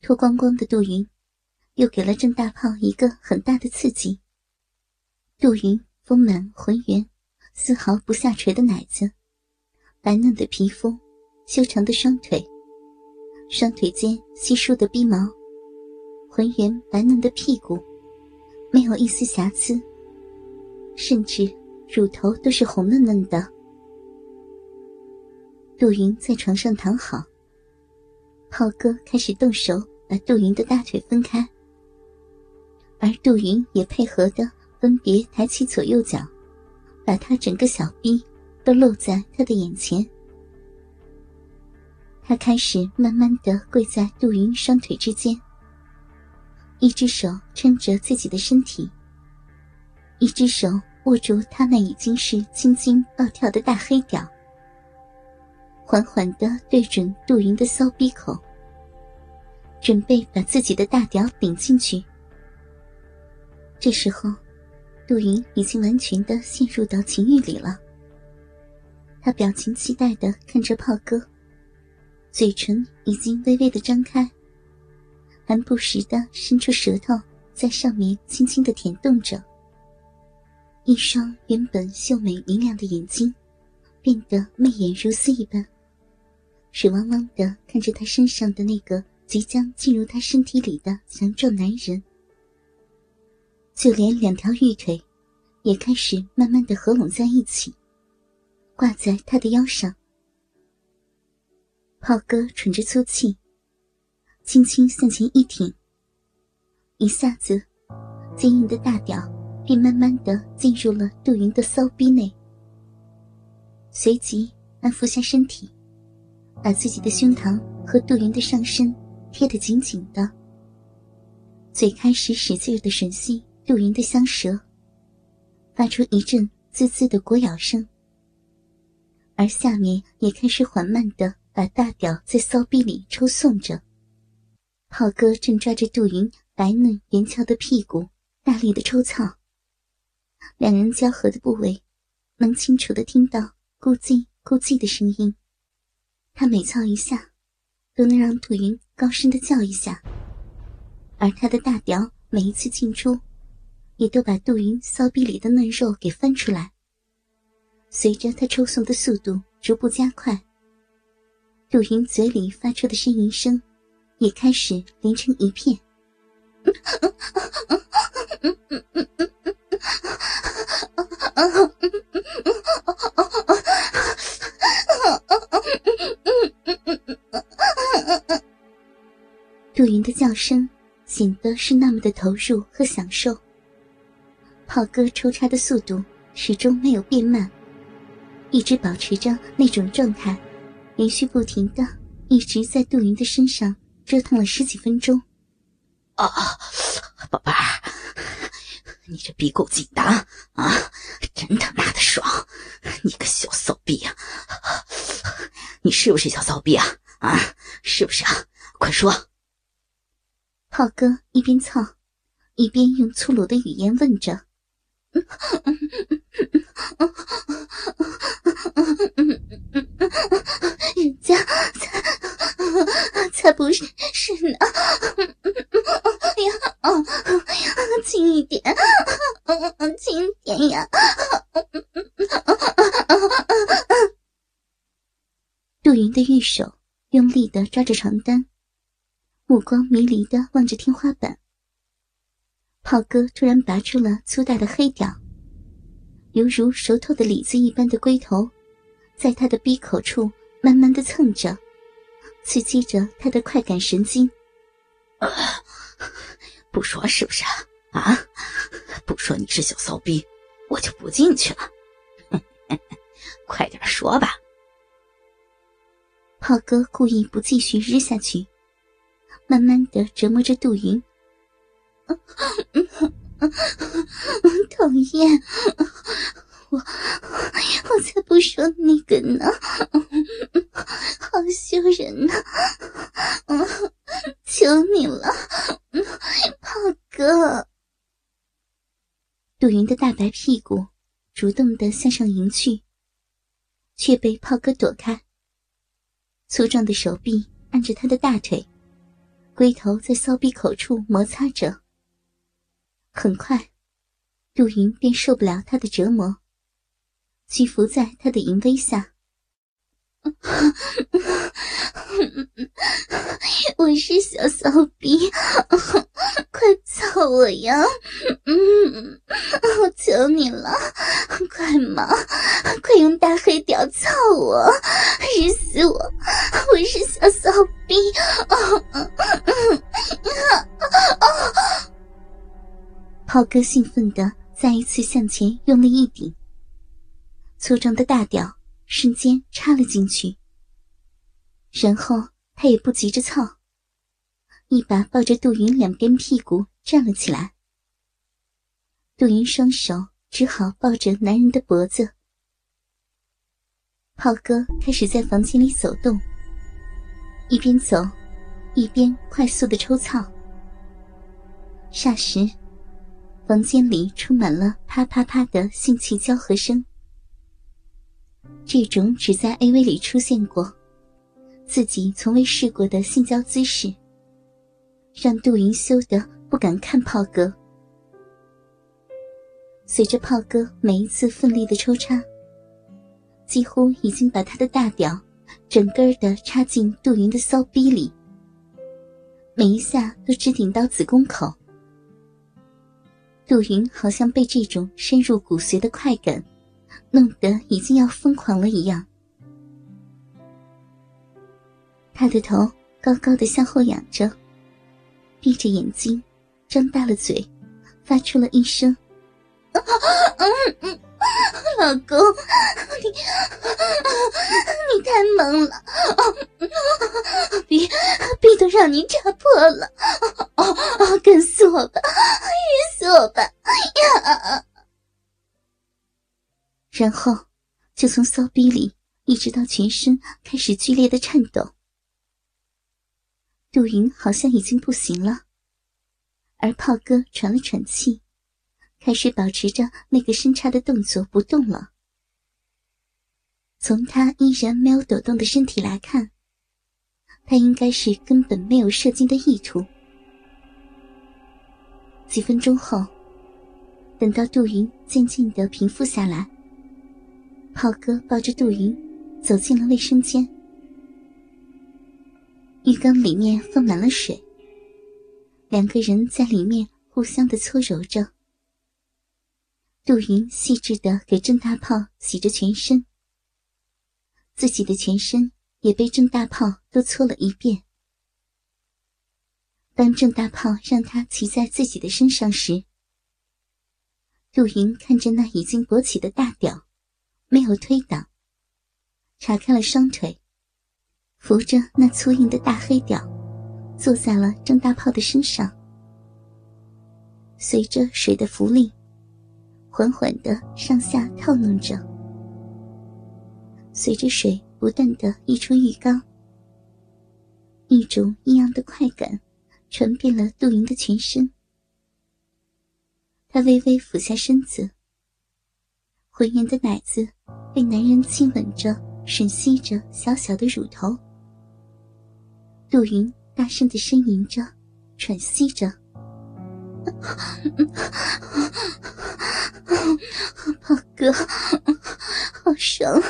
脱光光的杜云，又给了郑大炮一个很大的刺激。杜云丰满浑圆，丝毫不下垂的奶子，白嫩的皮肤，修长的双腿，双腿间稀疏的逼毛，浑圆白嫩的屁股，没有一丝瑕疵，甚至乳头都是红嫩嫩的。杜云在床上躺好。浩哥开始动手把杜云的大腿分开，而杜云也配合的分别抬起左右脚，把他整个小臂都露在他的眼前。他开始慢慢的跪在杜云双腿之间，一只手撑着自己的身体，一只手握住他那已经是青筋暴跳的大黑屌。缓缓的对准杜云的骚逼口，准备把自己的大屌顶进去。这时候，杜云已经完全的陷入到情欲里了。他表情期待的看着炮哥，嘴唇已经微微的张开，还不时的伸出舌头在上面轻轻的舔动着。一双原本秀美明亮的眼睛，变得媚眼如丝一般。水汪汪的看着他身上的那个即将进入他身体里的强壮男人，就连两条玉腿也开始慢慢的合拢在一起，挂在他的腰上。炮哥喘着粗气，轻轻向前一挺，一下子，坚硬的大屌便慢慢的进入了杜云的骚逼内，随即安抚下身体。把自己的胸膛和杜云的上身贴得紧紧的，嘴开始使劲的吮吸杜云的香舌，发出一阵滋滋的果咬声。而下面也开始缓慢的把大屌在骚逼里抽送着。炮哥正抓着杜云白嫩圆翘的屁股，大力的抽操。两人交合的部位，能清楚的听到咕叽咕叽的声音。他每操一下，都能让杜云高声的叫一下，而他的大屌每一次进出，也都把杜云骚逼里的嫩肉给翻出来。随着他抽送的速度逐步加快，杜云嘴里发出的呻吟声，也开始连成一片。杜云的叫声显得是那么的投入和享受。炮哥抽插的速度始终没有变慢，一直保持着那种状态，连续不停的一直在杜云的身上折腾了十几分钟。啊，宝贝儿，你这逼够紧的啊！真他妈的爽！你个小骚逼啊！你是不是小骚逼啊？啊，是不是啊？快说！浩哥一边操，一边用粗鲁的语言问着：“人家才才不是是呢！呀，轻一点，轻一点呀！”杜云的玉手用力的抓着床单。目光迷离的望着天花板。炮哥突然拔出了粗大的黑屌，犹如熟透的李子一般的龟头，在他的鼻口处慢慢的蹭着，刺激着他的快感神经。不说是不是啊？啊，不说你是小骚逼，我就不进去了。快点说吧。炮哥故意不继续日下去。慢慢的折磨着杜云，讨厌，我我才不说那个呢，好羞人呐！求你了，炮哥。杜云的大白屁股主动的向上迎去，却被炮哥躲开。粗壮的手臂按着他的大腿。龟头在骚逼口处摩擦着。很快，杜云便受不了他的折磨，屈服在他的淫威下。我是小骚逼，我呀！嗯，我求你了，快嘛，快用大黑屌操我，日死我！我是小骚逼。炮哥兴奋的再一次向前用力一顶，粗壮的大屌瞬间插了进去，然后他也不急着操，一把抱着杜云两边屁股站了起来。杜云双手只好抱着男人的脖子，炮哥开始在房间里走动，一边走，一边快速的抽操，霎时。房间里充满了啪啪啪的性器交合声，这种只在 AV 里出现过、自己从未试过的性交姿势，让杜云羞得不敢看炮哥。随着炮哥每一次奋力的抽插，几乎已经把他的大屌整根的插进杜云的骚逼里，每一下都直顶到子宫口。杜云好像被这种深入骨髓的快感弄得已经要疯狂了一样，他的头高高的向后仰着，闭着眼睛，张大了嘴，发出了一声：“老公，你你太猛了，逼逼都让你扎破了，干死我吧！”我吧呀！然后就从骚逼里一直到全身开始剧烈的颤抖。杜云好像已经不行了，而炮哥喘了喘气，开始保持着那个伸插的动作不动了。从他依然没有抖动的身体来看，他应该是根本没有射精的意图。几分钟后，等到杜云渐渐的平复下来，炮哥抱着杜云走进了卫生间。浴缸里面放满了水，两个人在里面互相的搓揉着。杜云细致的给郑大炮洗着全身，自己的全身也被郑大炮都搓了一遍。当郑大炮让他骑在自己的身上时，杜云看着那已经勃起的大屌，没有推挡，叉开了双腿，扶着那粗硬的大黑屌，坐在了郑大炮的身上。随着水的浮力，缓缓的上下套弄着，随着水不断的溢出浴缸，一种异样的快感。传遍了杜云的全身，他微微俯下身子，浑圆的奶子被男人亲吻着，吮吸着小小的乳头。杜云大声的呻吟着，喘息着：“宝哥，好爽！”